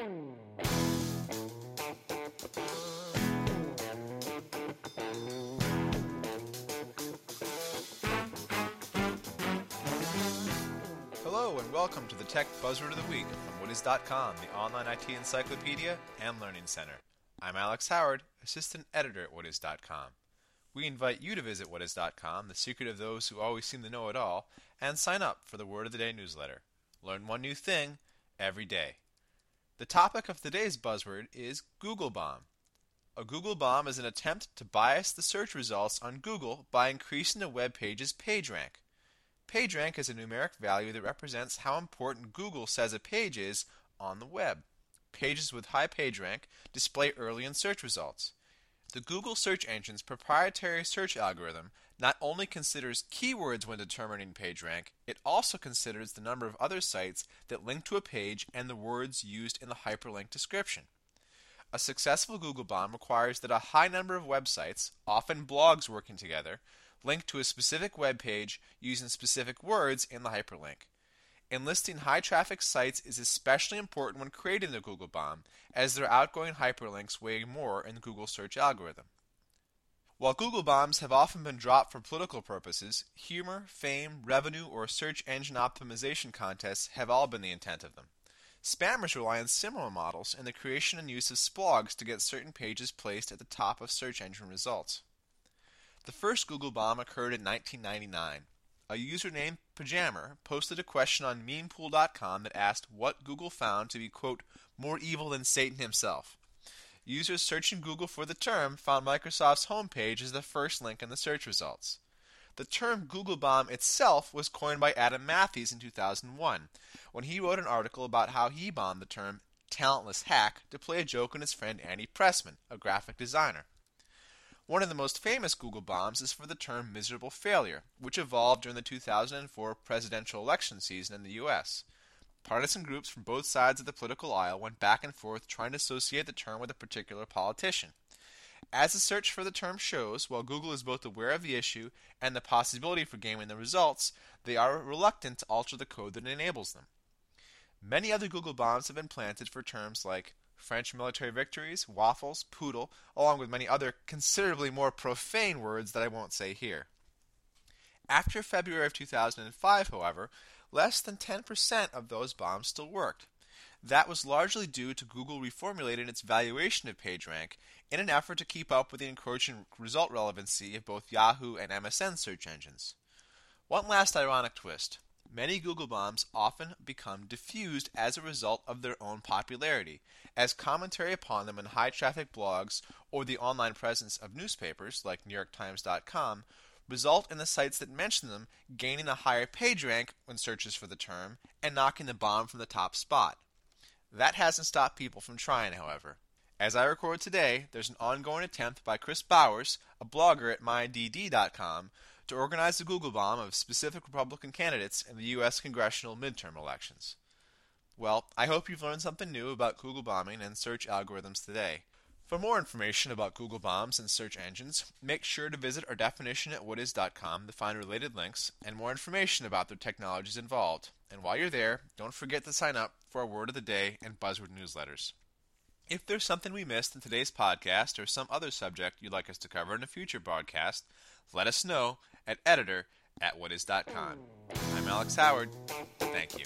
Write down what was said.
Hello and welcome to the Tech Buzzword of the Week from Whatis.com, the online IT encyclopedia and learning center. I'm Alex Howard, assistant editor at Whatis.com. We invite you to visit Whatis.com, the secret of those who always seem to know it all, and sign up for the Word of the Day newsletter. Learn one new thing every day. The topic of today's buzzword is Google Bomb. A Google bomb is an attempt to bias the search results on Google by increasing a web page's PageRank. PageRank is a numeric value that represents how important Google says a page is on the web. Pages with high PageRank display early in search results. The Google search engine's proprietary search algorithm not only considers keywords when determining PageRank, it also considers the number of other sites that link to a page and the words used in the hyperlink description. A successful Google bomb requires that a high number of websites, often blogs working together, link to a specific web page using specific words in the hyperlink. Enlisting high traffic sites is especially important when creating the Google bomb, as their outgoing hyperlinks weigh more in the Google search algorithm. While Google bombs have often been dropped for political purposes, humor, fame, revenue, or search engine optimization contests have all been the intent of them. Spammers rely on similar models in the creation and use of splogs to get certain pages placed at the top of search engine results. The first Google bomb occurred in 1999 a user named Pajammer posted a question on memepool.com that asked what Google found to be, quote, more evil than Satan himself. Users searching Google for the term found Microsoft's homepage as the first link in the search results. The term Google bomb itself was coined by Adam Matthews in 2001 when he wrote an article about how he bombed the term talentless hack to play a joke on his friend Andy Pressman, a graphic designer. One of the most famous Google bombs is for the term miserable failure, which evolved during the 2004 presidential election season in the U.S. Partisan groups from both sides of the political aisle went back and forth trying to associate the term with a particular politician. As the search for the term shows, while Google is both aware of the issue and the possibility for gaming the results, they are reluctant to alter the code that enables them. Many other Google bombs have been planted for terms like French military victories, waffles, poodle, along with many other considerably more profane words that I won't say here. After February of 2005, however, less than 10% of those bombs still worked. That was largely due to Google reformulating its valuation of PageRank in an effort to keep up with the encroaching result relevancy of both Yahoo and MSN search engines. One last ironic twist. Many Google bombs often become diffused as a result of their own popularity, as commentary upon them in high traffic blogs or the online presence of newspapers like NewYorkTimes.com result in the sites that mention them gaining a higher page rank when searches for the term and knocking the bomb from the top spot. That hasn't stopped people from trying, however. As I record today, there's an ongoing attempt by Chris Bowers, a blogger at mydd.com, to organize a Google bomb of specific Republican candidates in the U.S. congressional midterm elections. Well, I hope you've learned something new about Google bombing and search algorithms today. For more information about Google bombs and search engines, make sure to visit our definition at whatis.com to find related links and more information about the technologies involved. And while you're there, don't forget to sign up for our Word of the Day and Buzzword newsletters. If there's something we missed in today's podcast or some other subject you'd like us to cover in a future broadcast, let us know at editor at whatis.com. I'm Alex Howard. Thank you.